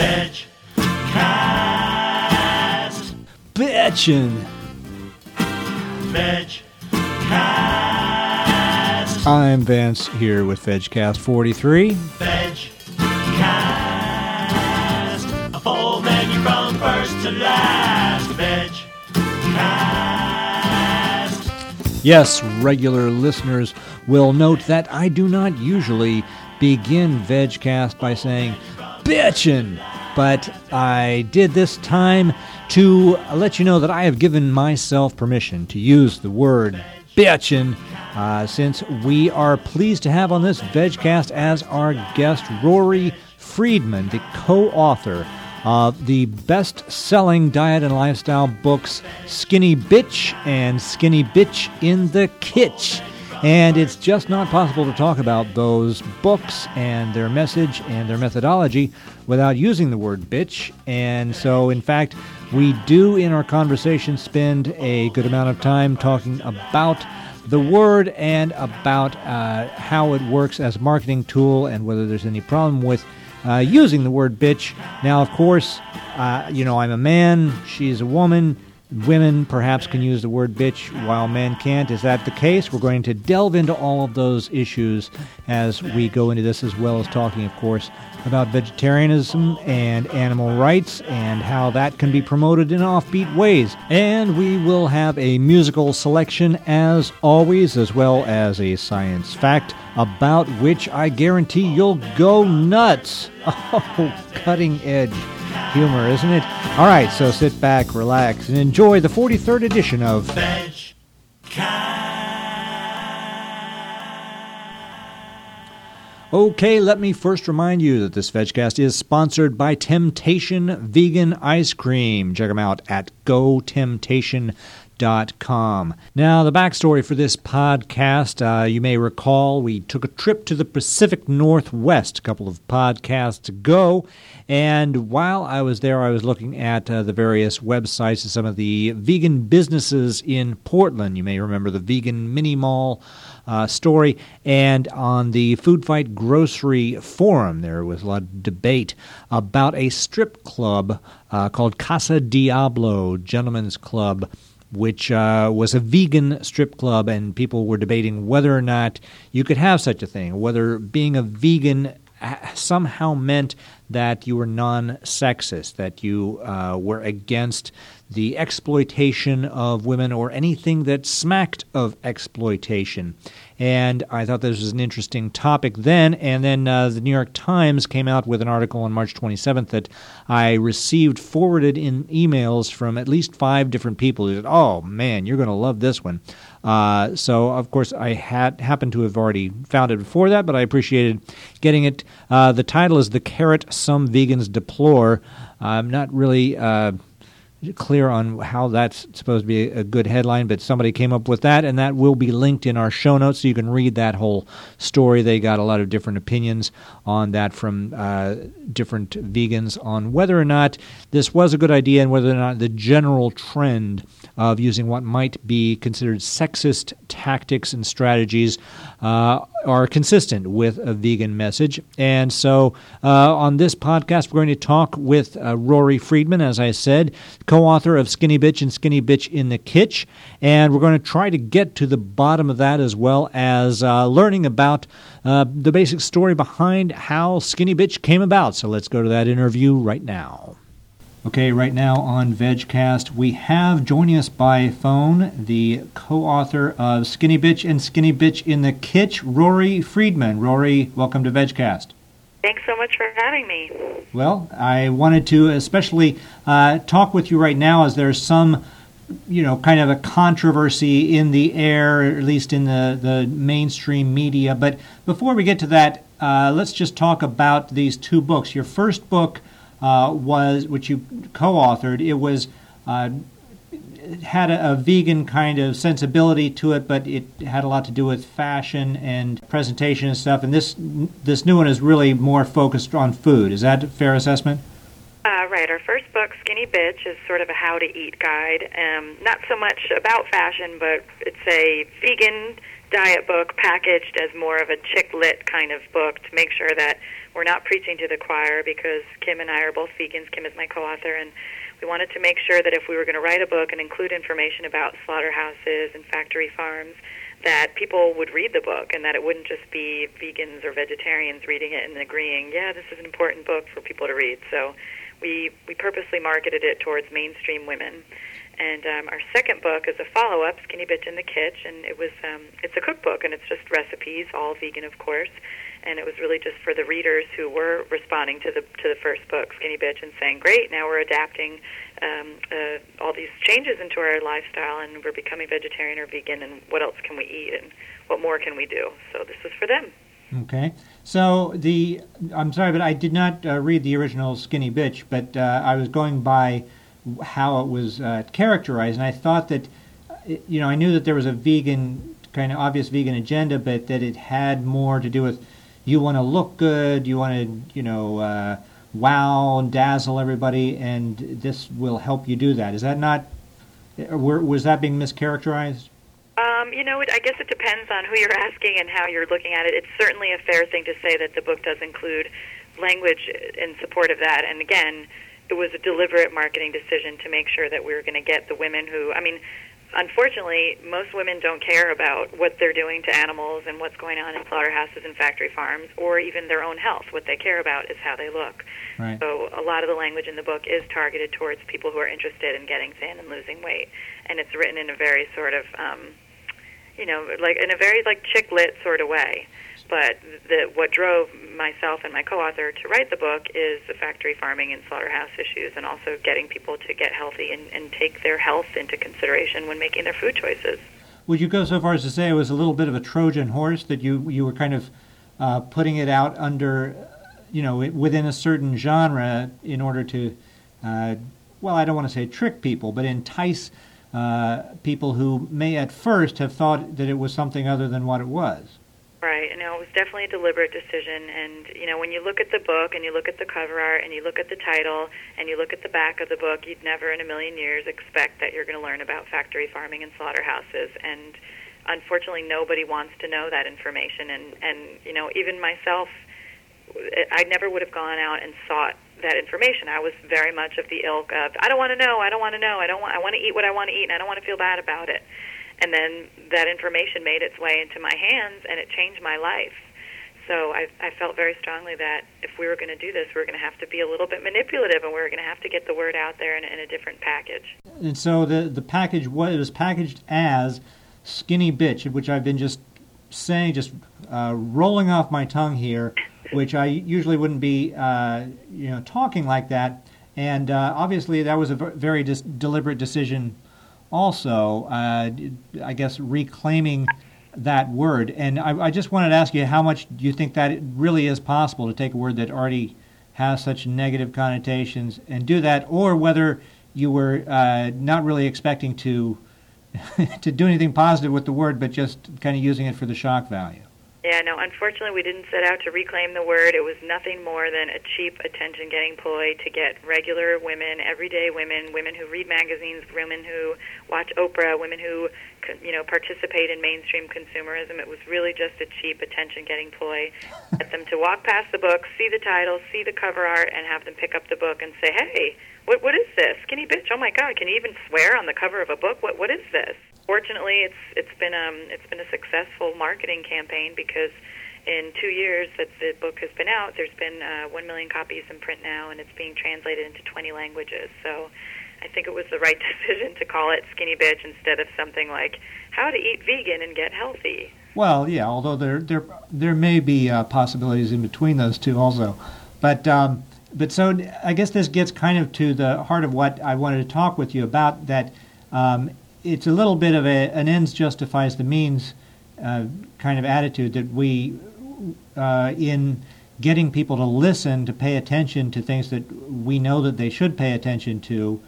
Vegcast. Bitchin'. Vegcast. I'm Vance here with VegCast 43. Vegcast. A full menu from first to last. Vegcast. Yes, regular listeners will note that I do not usually begin VegCast by saying bitchin', but I did this time to let you know that I have given myself permission to use the word bitchin', uh, since we are pleased to have on this VegCast as our guest Rory Freedman, the co-author of the best-selling diet and lifestyle books Skinny Bitch and Skinny Bitch in the Kitch. And it's just not possible to talk about those books and their message and their methodology without using the word bitch. And so, in fact, we do in our conversation spend a good amount of time talking about the word and about uh, how it works as a marketing tool and whether there's any problem with uh, using the word bitch. Now, of course, uh, you know, I'm a man, she's a woman. Women perhaps can use the word bitch while men can't. Is that the case? We're going to delve into all of those issues as we go into this, as well as talking, of course, about vegetarianism and animal rights and how that can be promoted in offbeat ways. And we will have a musical selection, as always, as well as a science fact about which I guarantee you'll go nuts. Oh, cutting edge humor, isn't it? All right, so sit back, relax, and enjoy the 43rd edition of VegCast. Okay, let me first remind you that this VegCast is sponsored by Temptation Vegan Ice Cream. Check them out at GoTemptation.com. Now, the backstory for this podcast, uh, you may recall we took a trip to the Pacific Northwest a couple of podcasts ago. And while I was there, I was looking at uh, the various websites of some of the vegan businesses in Portland. You may remember the Vegan Mini Mall uh, story. And on the Food Fight Grocery Forum, there was a lot of debate about a strip club uh, called Casa Diablo Gentlemen's Club which uh, was a vegan strip club, and people were debating whether or not you could have such a thing, whether being a vegan somehow meant that you were non sexist, that you uh, were against the exploitation of women or anything that smacked of exploitation. And I thought this was an interesting topic then. And then uh, the New York Times came out with an article on March 27th that I received forwarded in emails from at least five different people who said, Oh, man, you're going to love this one. Uh, so, of course, I had happened to have already found it before that, but I appreciated getting it. Uh, the title is The Carrot Some Vegans Deplore. I'm not really uh, clear on how that's supposed to be a good headline, but somebody came up with that, and that will be linked in our show notes so you can read that whole story. They got a lot of different opinions on that from uh, different vegans on whether or not this was a good idea and whether or not the general trend of using what might be considered sexist tactics and strategies uh, are consistent with a vegan message. And so uh, on this podcast, we're going to talk with uh, Rory Freedman, as I said, co author of Skinny Bitch and Skinny Bitch in the Kitch. And we're going to try to get to the bottom of that as well as uh, learning about uh, the basic story behind how Skinny Bitch came about. So let's go to that interview right now. Okay, right now on VegCast, we have joining us by phone the co author of Skinny Bitch and Skinny Bitch in the Kitch, Rory Freedman. Rory, welcome to VegCast. Thanks so much for having me. Well, I wanted to especially uh, talk with you right now as there's some, you know, kind of a controversy in the air, at least in the, the mainstream media. But before we get to that, uh, let's just talk about these two books. Your first book uh, was, which you co-authored, it was uh, had a, a, vegan kind of sensibility to it, but it had a lot to do with fashion and presentation and stuff. And this this new one is really more focused on food. Is that a fair assessment? Uh, right. Our first book, Skinny Bitch, is sort of a how to eat guide. Um, not so much about fashion, but it's a vegan diet book packaged as more of a chick lit kind of book to make sure that we're not preaching to the choir because Kim and I are both vegans. Kim is my co-author, and we wanted to make sure that if we were going to write a book and include information about slaughterhouses and factory farms, that people would read the book and that it wouldn't just be vegans or vegetarians reading it and agreeing, yeah, this is an important book for people to read. So we we purposely marketed it towards mainstream women. And um, our second book is a follow-up, Skinny Bitch in the Kitchen, and it was um, it's a cookbook and it's just recipes, all vegan, of course. And it was really just for the readers who were responding to the to the first book, Skinny Bitch, and saying, "Great, now we're adapting um, uh, all these changes into our lifestyle, and we're becoming vegetarian or vegan, and what else can we eat, and what more can we do?" So this was for them. Okay. So the I'm sorry, but I did not uh, read the original Skinny Bitch, but uh, I was going by how it was uh, characterized, and I thought that you know I knew that there was a vegan kind of obvious vegan agenda, but that it had more to do with you want to look good, you want to you know uh, wow and dazzle everybody, and this will help you do that. Is that not? Was that being mischaracterized? Um, you know, it, I guess it depends on who you're asking and how you're looking at it. It's certainly a fair thing to say that the book does include language in support of that. And again, it was a deliberate marketing decision to make sure that we were going to get the women who, I mean, unfortunately, most women don't care about what they're doing to animals and what's going on in slaughterhouses and factory farms or even their own health. What they care about is how they look. Right. So a lot of the language in the book is targeted towards people who are interested in getting thin and losing weight. And it's written in a very sort of um, you know, like in a very like chick lit sort of way. But the what drove myself and my co-author to write the book is the factory farming and slaughterhouse issues, and also getting people to get healthy and, and take their health into consideration when making their food choices. Would you go so far as to say it was a little bit of a Trojan horse that you you were kind of uh, putting it out under, you know, within a certain genre in order to, uh, well, I don't want to say trick people, but entice uh, people who may at first have thought that it was something other than what it was. Right. Know, it was definitely a deliberate decision. And, you know, when you look at the book and you look at the cover art and you look at the title and you look at the back of the book, you'd never in a million years expect that you're going to learn about factory farming and slaughterhouses. And unfortunately, nobody wants to know that information. And, and you know, even myself, eh, I never would have gone out and sought that information. I was very much of the ilk of I don't want to know, I don't want to know, I don't want I want to eat what I want to eat and I don't want to feel bad about it. And then that information made its way into my hands and it changed my life. So I, I felt very strongly that if we were going to do this, we were going to have to be a little bit manipulative, and we were going to have to get the word out there in, in a different package. And so the the package what it was packaged as "Skinny Bitch," which I've been just saying, just uh, rolling off my tongue here which I usually wouldn't be, uh, you know, talking like that. And uh, obviously, that was a very dis- deliberate decision. Also, uh, I guess reclaiming that word. And I, I, just wanted to ask you, how much do you think that it really is possible to take a word that already has such negative connotations and do that, or whether you were uh, not really expecting to to do anything positive with the word, but just kind of using it for the shock value? Yeah, no, unfortunately, we didn't set out to reclaim the word. It was nothing more than a cheap attention getting ploy to get regular women, everyday women, women who read magazines, women who watch Oprah, women who, you know, participate in mainstream consumerism. It was really just a cheap attention getting ploy. Get them to walk past the book, see the title, see the cover art, and have them pick up the book and say, hey, what, what is this? Skinny bitch, oh my God, can you even swear on the cover of a book? What, what is this? Fortunately, it's it's been um it's been a successful marketing campaign because in two years that the book has been out, there's been uh, one million copies in print now, and it's being translated into 20 languages. So. I think it was the right decision to call it Skinny Bitch instead of something like How to Eat Vegan and Get Healthy. Well, yeah, although there there there may be uh, possibilities in between those two also, but um, but so I guess this gets kind of to the heart of what I wanted to talk with you about. That um, it's a little bit of a, an ends justifies the means uh, kind of attitude that we, uh, in getting people to listen, to pay attention to things that we know that they should pay attention to,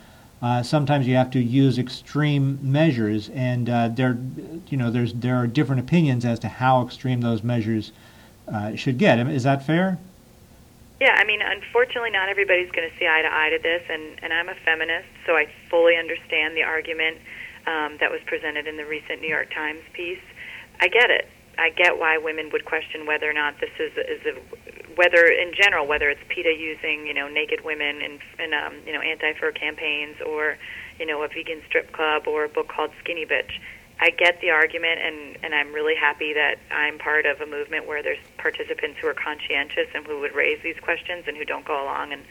uh, sometimes you have to use extreme measures, and uh, there, you know, there's there are different opinions as to how extreme those measures uh, should get. Is that fair? Yeah, I mean, unfortunately, not everybody's going to see eye to eye to this, and, and I'm a feminist, so I fully understand the argument um, that was presented in the recent New York Times piece. I get it. I get why women would question whether or not this is is a whether in general, whether it's PETA using you know naked women in, in um, you know anti-fur campaigns, or you know a vegan strip club, or a book called Skinny Bitch. I get the argument, and and I'm really happy that I'm part of a movement where there's participants who are conscientious and who would raise these questions and who don't go along and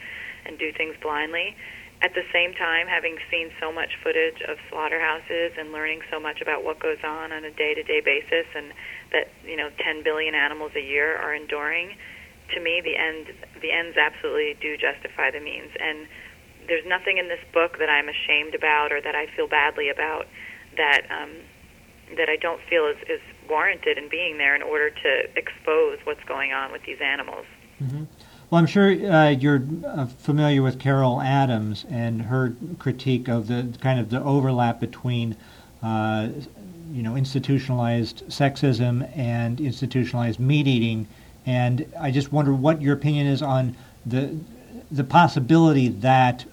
and do things blindly. At the same time, having seen so much footage of slaughterhouses and learning so much about what goes on on a day-to-day basis, and that you know 10 billion animals a year are enduring, to me the end the ends absolutely do justify the means. And there's nothing in this book that I'm ashamed about or that I feel badly about that um, that I don't feel is, is warranted in being there in order to expose what's going on with these animals. Mm-hmm. Well, I'm sure uh, you're uh, familiar with Carol Adams and her critique of the kind of the overlap between, uh, you know, institutionalized sexism and institutionalized meat eating. And I just wonder what your opinion is on the the possibility that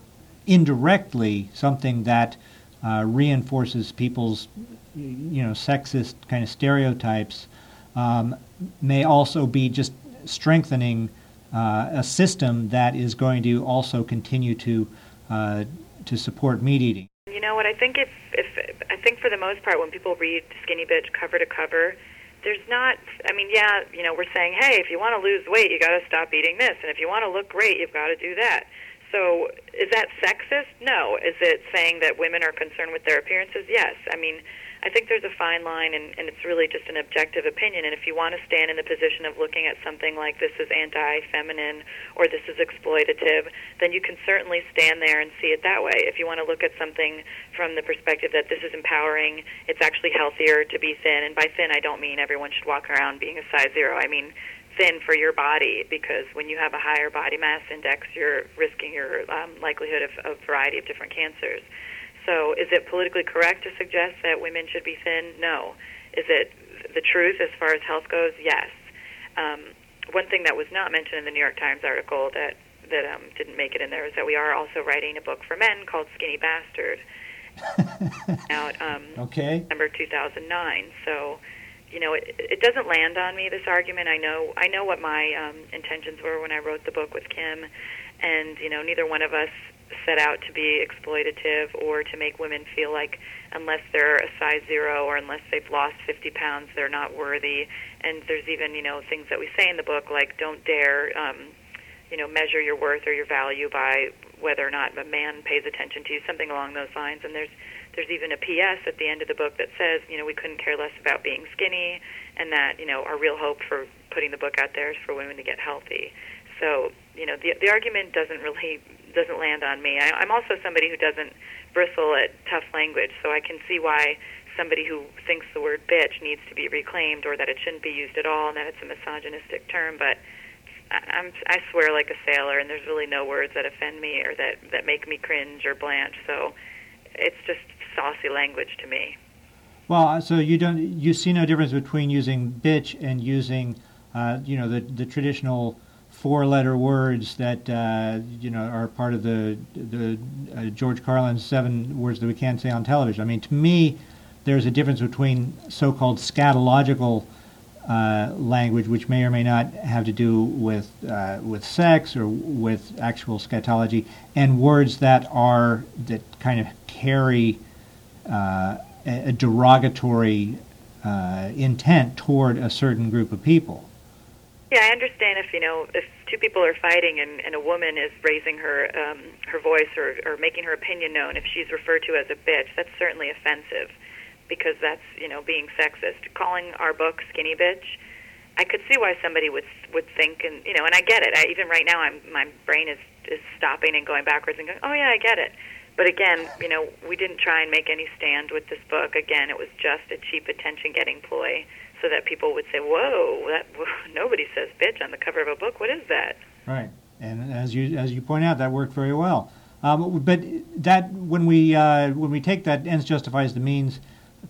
indirectly something that uh, reinforces people's, you know, sexist kind of stereotypes um, may also be just strengthening a system that is going to also continue to uh, to support meat eating. You know what? I think if if I think for the most part, when people read Skinny Bitch cover to cover, there's not. I mean, yeah, you know, we're saying, hey, if you want to lose weight, you got to stop eating this, and if you want to look great, you've got to do that. So, is that sexist? No. Is it saying that women are concerned with their appearances? Yes. I mean, I think there's a fine line, and, and it's really just an objective opinion. And if you want to stand in the position of looking at something like this is anti-feminine or this is exploitative, then you can certainly stand there and see it that way. If you want to look at something from the perspective that this is empowering, it's actually healthier to be thin. And by thin, I don't mean everyone should walk around being a size zero. I mean thin for your body because when you have a higher body mass index, you're risking your um, likelihood of a variety of different cancers. So, is it politically correct to suggest that women should be thin? No. Is it the truth as far as health goes? Yes. Um, one thing that was not mentioned in the New York Times article that that um, didn't make it in there is that we are also writing a book for men called Skinny Bastard. out um, okay. December 2009. So, you know, it, it doesn't land on me this argument. I know I know what my um, intentions were when I wrote the book with Kim, and you know, neither one of us set out to be exploitative or to make women feel like unless they're a size zero or unless they've lost 50 pounds, they're not worthy. And there's even, you know, things that we say in the book like don't dare, um, you know, measure your worth or your value by whether or not a man pays attention to you, something along those lines. And there's there's even a PS at the end of the book that says, you know, we couldn't care less about being skinny, and that you know our real hope for putting the book out there is for women to get healthy. So you know, the the argument doesn't really doesn't land on me. I, I'm also somebody who doesn't bristle at tough language, so I can see why somebody who thinks the word bitch needs to be reclaimed or that it shouldn't be used at all and that it's a misogynistic term. But I'm, I swear like a sailor, and there's really no words that offend me or that that make me cringe or blanch. So it's just saucy language to me. Well, so you don't you see no difference between using bitch and using, uh, you know, the the traditional four-letter words that uh, you know are part of the the uh, George Carlin's seven words that we can't say on television. I mean, to me, there's a difference between so-called scatological uh, language, which may or may not have to do with uh, with sex or with actual scatology, and words that are that kind of carry uh, a, derogatory uh, intent toward a certain group of people. Yeah, I understand if you know if two people are fighting and, and a woman is raising her um, her voice or, or making her opinion known. If she's referred to as a bitch, that's certainly offensive because that's you know being sexist. Calling our book "Skinny Bitch," I could see why somebody would would think and you know, and I get it. I, even right now, I'm my brain is is stopping and going backwards and going, "Oh yeah, I get it." But again, you know, we didn't try and make any stand with this book. Again, it was just a cheap attention-getting ploy so that people would say, "Whoa, that nobody says bitch on the cover of a book. What is that?" Right, and as you as you point out, that worked very well. Um, but that when we uh, when we take that ends justifies the means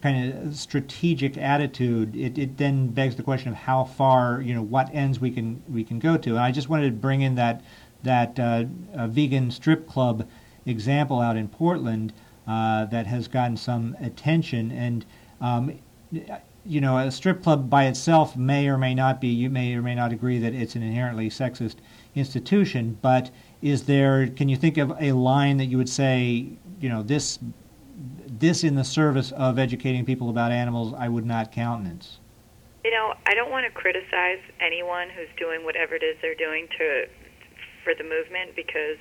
kind of strategic attitude, it, it then begs the question of how far you know what ends we can we can go to. And I just wanted to bring in that that uh, vegan strip club example out in Portland uh, that has gotten some attention and. Um, you know, a strip club by itself may or may not be. You may or may not agree that it's an inherently sexist institution, but is there? Can you think of a line that you would say, you know, this this in the service of educating people about animals, I would not countenance? You know, I don't want to criticize anyone who's doing whatever it is they're doing to for the movement because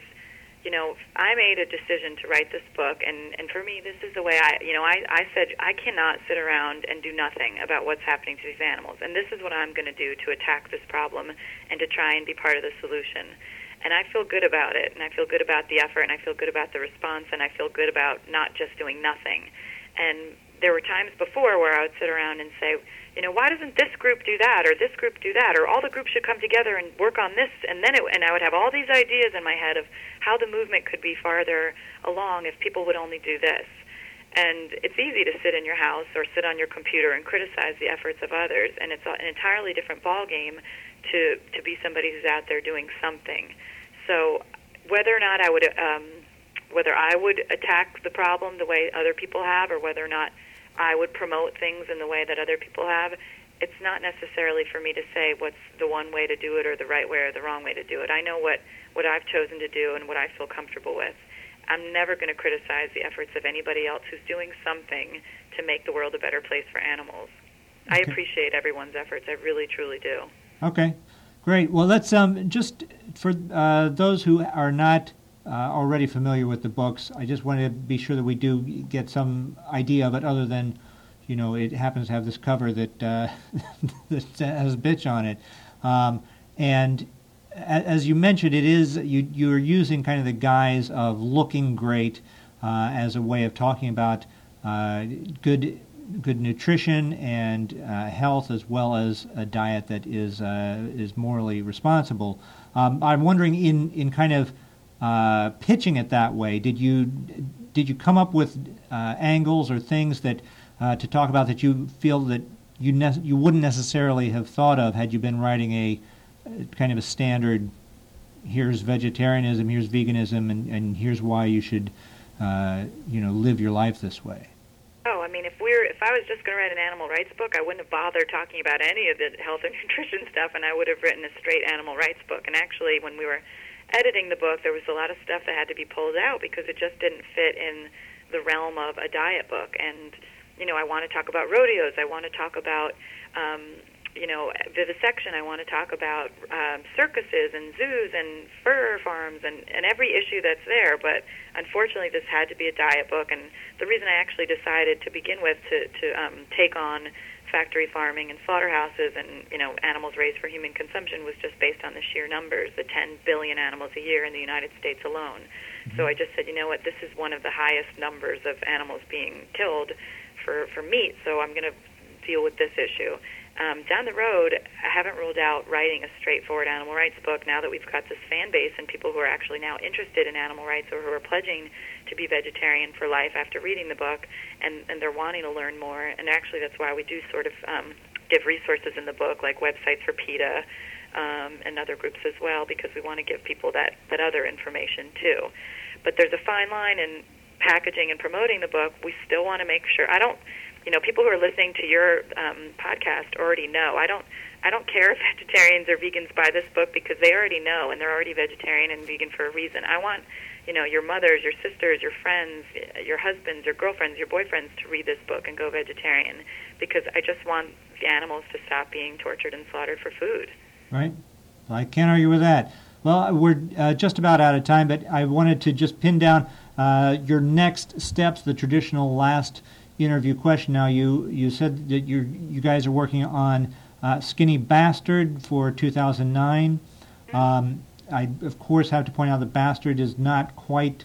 you know, I made a decision to write this book, and and for me, this is the way I, you know, I I said I cannot sit around and do nothing about what's happening to these animals, and this is what I'm going to do to attack this problem and to try and be part of the solution. And I feel good about it, and I feel good about the effort, and I feel good about the response, and I feel good about not just doing nothing. And there were times before where I would sit around and say, you know, why doesn't this group do that or this group do that or all the groups should come together and work on this and then it, and I would have all these ideas in my head of how the movement could be farther along if people would only do this. And it's easy to sit in your house or sit on your computer and criticize the efforts of others, and it's an entirely different ballgame to to be somebody who's out there doing something. So, whether or not I would, um, whether I would attack the problem the way other people have, or whether or not I would promote things in the way that other people have. It's not necessarily for me to say what's the one way to do it or the right way or the wrong way to do it. I know what, what I've chosen to do and what I feel comfortable with. I'm never going to criticize the efforts of anybody else who's doing something to make the world a better place for animals. Okay. I appreciate everyone's efforts. I really, truly do. Okay, great. Well, let's um, just for uh, those who are not uh, already familiar with the books. I just wanted to be sure that we do get some idea of it, other than, you know, it happens to have this cover that uh, that has bitch on it. Um, and as you mentioned, it is you you're using kind of the guise of looking great uh, as a way of talking about uh, good good nutrition and uh, health, as well as a diet that is uh, is morally responsible. Um, I'm wondering in in kind of uh, pitching it that way? Did you did you come up with uh, angles or things that uh, to talk about that you feel that you ne- you wouldn't necessarily have thought of had you been writing a kind of a standard? Here's vegetarianism, here's veganism, and, and here's why you should uh, you know live your life this way. Oh, I mean, if we're if I was just going to write an animal rights book, I wouldn't have bothered talking about any of the health and nutrition stuff, and I would have written a straight animal rights book. And actually, when we were editing the book, there was a lot of stuff that had to be pulled out because it just didn't fit in the realm of a diet book. And you know, I want to talk about rodeos. I want to talk about um, you know vivisection. I want to talk about um, circuses and zoos and fur farms and and every issue that's there. But unfortunately, this had to be a diet book. And the reason I actually decided to begin with to to um, take on factory farming and slaughterhouses and you know animals raised for human consumption was just based on the sheer numbers, the 10 billion animals a year in the United States alone. Mm-hmm. So I just said, you know what, this is one of the highest numbers of animals being killed for for meat. So I'm going to deal with this issue. Um, down the road, I haven't ruled out writing a straightforward animal rights book now that we've got this fan base and people who are actually now interested in animal rights or who are pledging to be vegetarian for life after reading the book and, and they're wanting to learn more. And actually, that's why we do sort of um, give resources in the book, like websites for PETA um, and other groups as well, because we want to give people that, that other information too. But there's a fine line in packaging and promoting the book. We still want to make sure. I don't you know, people who are listening to your um, podcast already know. I don't, I don't care if vegetarians or vegans buy this book because they already know and they're already vegetarian and vegan for a reason. I want, you know, your mothers, your sisters, your friends, your husbands, your girlfriends, your boyfriends to read this book and go vegetarian because I just want the animals to stop being tortured and slaughtered for food. Right. I can't argue with that. Well, we're uh, just about out of time, but I wanted to just pin down uh, your next steps, the traditional last interview question. Now, you you said that you you guys are working on uh, Skinny Bastard for 2009. Um, I of course have to point out that Bastard is not quite.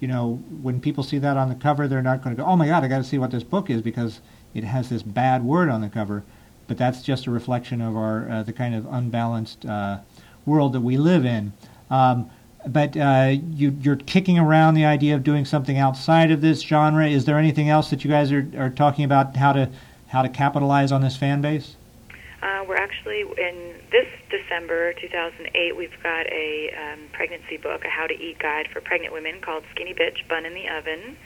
You know, when people see that on the cover, they're not going to go, "Oh my God, I got to see what this book is," because it has this bad word on the cover. But that's just a reflection of our uh, the kind of unbalanced uh, world that we live in. Um, but uh, you, are kicking around the idea of doing something outside of this genre. Is there anything else that you guys are, are talking about how to how to capitalize on this fan base? Uh, we're actually in this December 2008. We've got a um, pregnancy book, a how to eat guide for pregnant women called Skinny Bitch Bun in the Oven,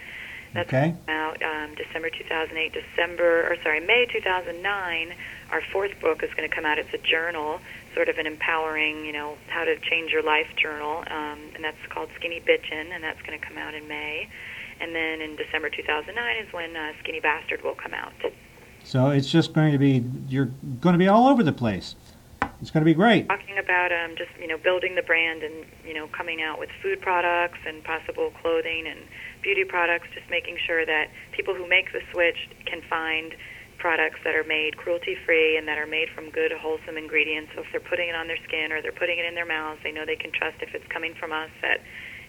That's Okay. out um, December 2008. December, or sorry, May 2009. Our fourth book is going to come out. It's a journal, sort of an empowering, you know, how to change your life journal, um, and that's called Skinny Bitchin', and that's going to come out in May. And then in December 2009 is when uh, Skinny Bastard will come out. So it's just going to be you're going to be all over the place. It's going to be great. Talking about um, just you know building the brand and you know coming out with food products and possible clothing and beauty products, just making sure that people who make the switch can find products that are made cruelty free and that are made from good wholesome ingredients. So if they're putting it on their skin or they're putting it in their mouths, they know they can trust if it's coming from us that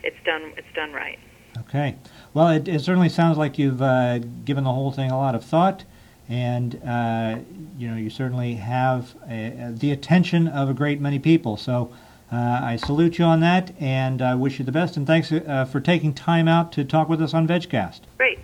it's done it's done right. Okay. Well, it, it certainly sounds like you've uh, given the whole thing a lot of thought, and uh, you know you certainly have uh the attention of a great many people. So uh, I salute you on that, and I wish you the best. And thanks uh, for taking time out to talk with us on VegCast. Great.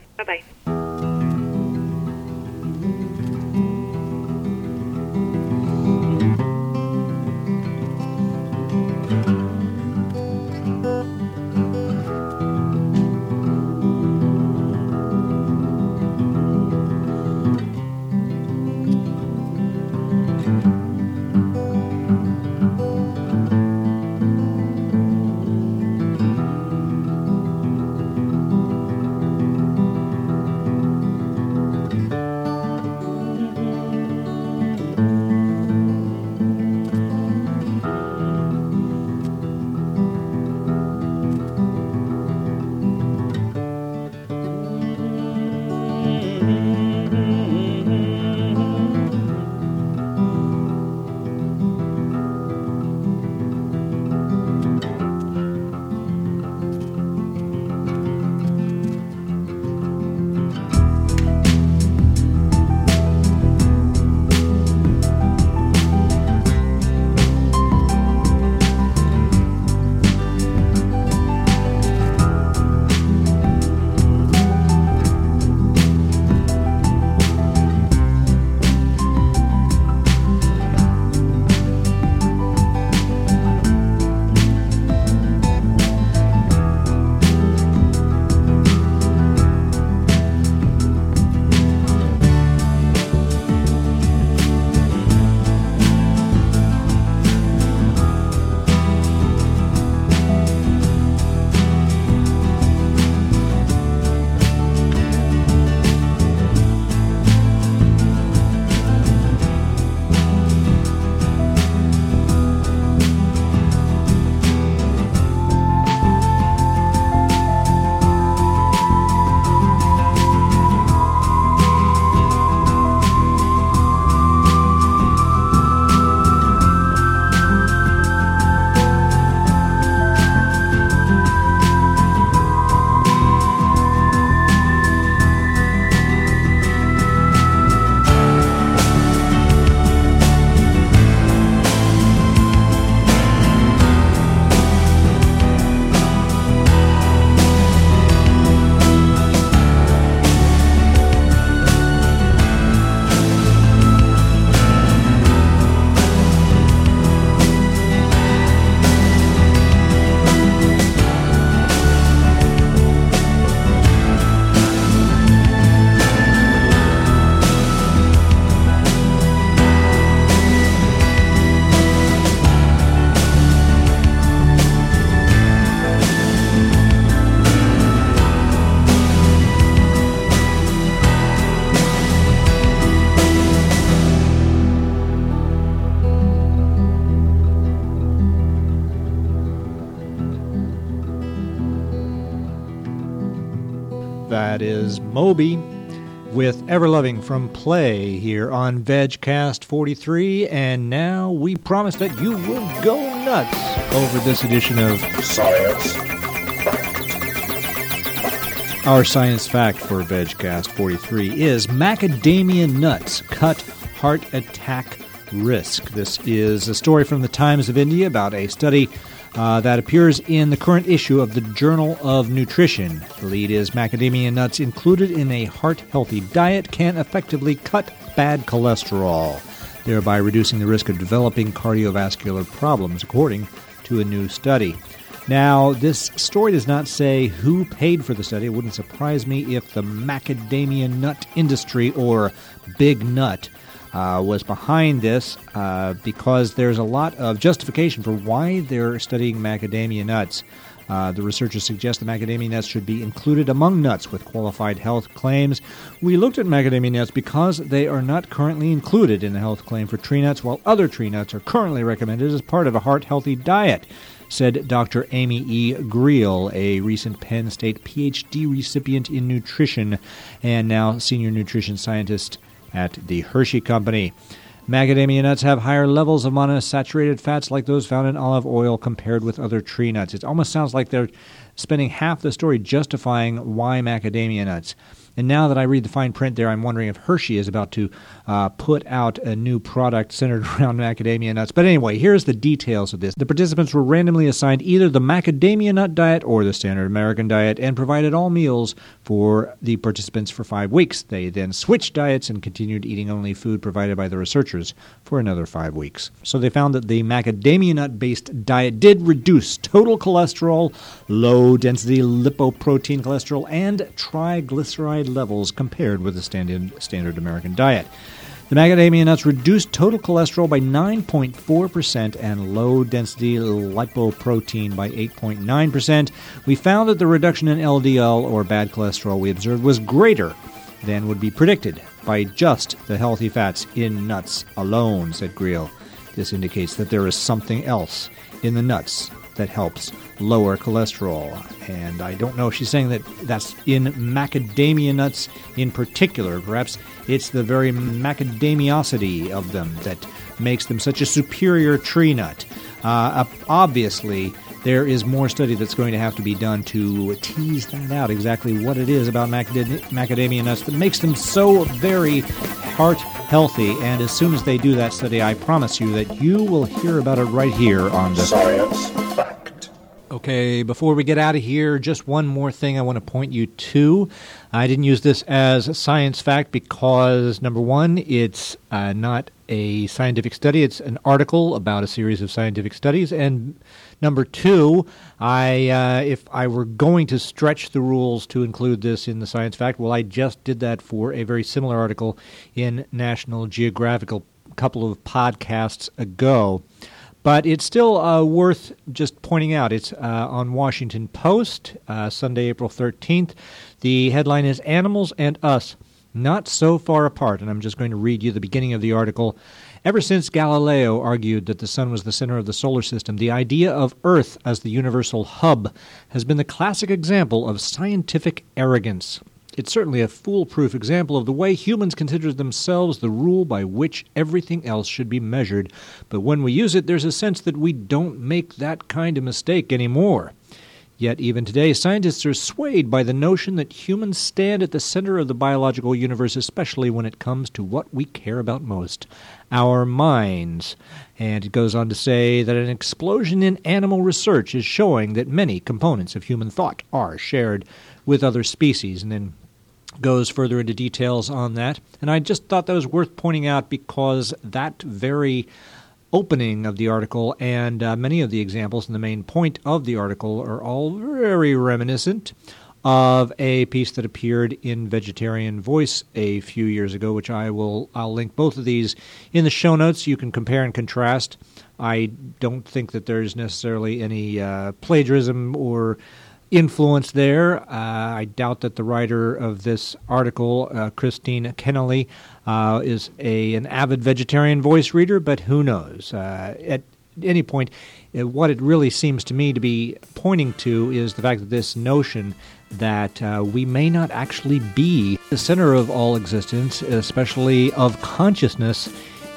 That is Moby with Everloving from Play here on VegCast 43. And now we promise that you will go nuts over this edition of Science. Our science fact for VegCast 43 is macadamia nuts cut heart attack risk. This is a story from the Times of India about a study uh, that appears in the current issue of the Journal of Nutrition. The lead is macadamia nuts included in a heart healthy diet can effectively cut bad cholesterol, thereby reducing the risk of developing cardiovascular problems, according to a new study. Now, this story does not say who paid for the study. It wouldn't surprise me if the macadamia nut industry or Big Nut uh, was behind this uh, because there's a lot of justification for why they're studying macadamia nuts. Uh, the researchers suggest that macadamia nuts should be included among nuts with qualified health claims. We looked at macadamia nuts because they are not currently included in the health claim for tree nuts, while other tree nuts are currently recommended as part of a heart healthy diet said Dr. Amy E. Griel, a recent Penn State PhD recipient in nutrition and now senior nutrition scientist at the Hershey Company. Macadamia nuts have higher levels of monounsaturated fats like those found in olive oil compared with other tree nuts. It almost sounds like they're spending half the story justifying why macadamia nuts. And now that I read the fine print there, I'm wondering if Hershey is about to uh, put out a new product centered around macadamia nuts. But anyway, here's the details of this. The participants were randomly assigned either the macadamia nut diet or the standard American diet and provided all meals for the participants for five weeks. They then switched diets and continued eating only food provided by the researchers for another five weeks. So they found that the macadamia nut based diet did reduce total cholesterol, low density lipoprotein cholesterol, and triglyceride levels compared with the standard, standard American diet. The macadamia nuts reduced total cholesterol by 9.4% and low density lipoprotein by 8.9%. We found that the reduction in LDL or bad cholesterol we observed was greater than would be predicted by just the healthy fats in nuts alone, said Griel. This indicates that there is something else in the nuts that helps lower cholesterol. And I don't know if she's saying that that's in macadamia nuts in particular. Perhaps it's the very macadamiosity of them that makes them such a superior tree nut. Uh, obviously, there is more study that's going to have to be done to tease that out exactly what it is about macadamia nuts that makes them so very heart healthy. And as soon as they do that study, I promise you that you will hear about it right here on the Science Fact. Okay, before we get out of here, just one more thing I want to point you to. I didn't use this as science fact because, number one, it's uh, not a scientific study, it's an article about a series of scientific studies. And number two, I, uh, if I were going to stretch the rules to include this in the science fact, well, I just did that for a very similar article in National Geographic a couple of podcasts ago. But it's still uh, worth just pointing out. It's uh, on Washington Post, uh, Sunday, April 13th. The headline is Animals and Us Not So Far Apart. And I'm just going to read you the beginning of the article. Ever since Galileo argued that the sun was the center of the solar system, the idea of Earth as the universal hub has been the classic example of scientific arrogance. It's certainly a foolproof example of the way humans consider themselves the rule by which everything else should be measured, but when we use it, there's a sense that we don't make that kind of mistake anymore. Yet, even today, scientists are swayed by the notion that humans stand at the center of the biological universe, especially when it comes to what we care about most our minds. And it goes on to say that an explosion in animal research is showing that many components of human thought are shared with other species. And then goes further into details on that. And I just thought that was worth pointing out because that very opening of the article and uh, many of the examples and the main point of the article are all very reminiscent of a piece that appeared in Vegetarian Voice a few years ago, which I will I'll link both of these in the show notes. You can compare and contrast. I don't think that there's necessarily any uh, plagiarism or influence there. Uh, I doubt that the writer of this article, uh, Christine Kenneally, uh, is a an avid vegetarian voice reader, but who knows? Uh, at any point, uh, what it really seems to me to be pointing to is the fact that this notion that uh, we may not actually be the center of all existence, especially of consciousness,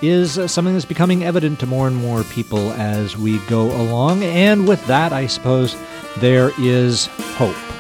is something that's becoming evident to more and more people as we go along. And with that, I suppose there is hope.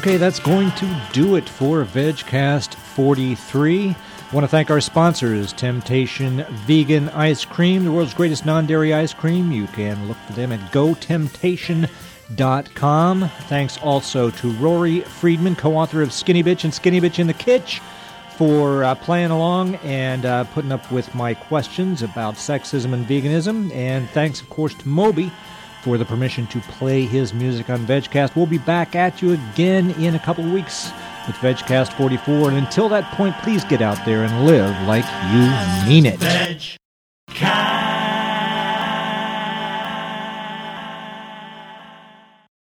Okay, that's going to do it for VegCast 43. I want to thank our sponsors, Temptation Vegan Ice Cream, the world's greatest non dairy ice cream. You can look for them at GoTemptation.com com. Thanks also to Rory Freedman, co author of Skinny Bitch and Skinny Bitch in the Kitch, for uh, playing along and uh, putting up with my questions about sexism and veganism. And thanks, of course, to Moby for the permission to play his music on VegCast. We'll be back at you again in a couple of weeks with VegCast 44. And until that point, please get out there and live like you mean it. Veg.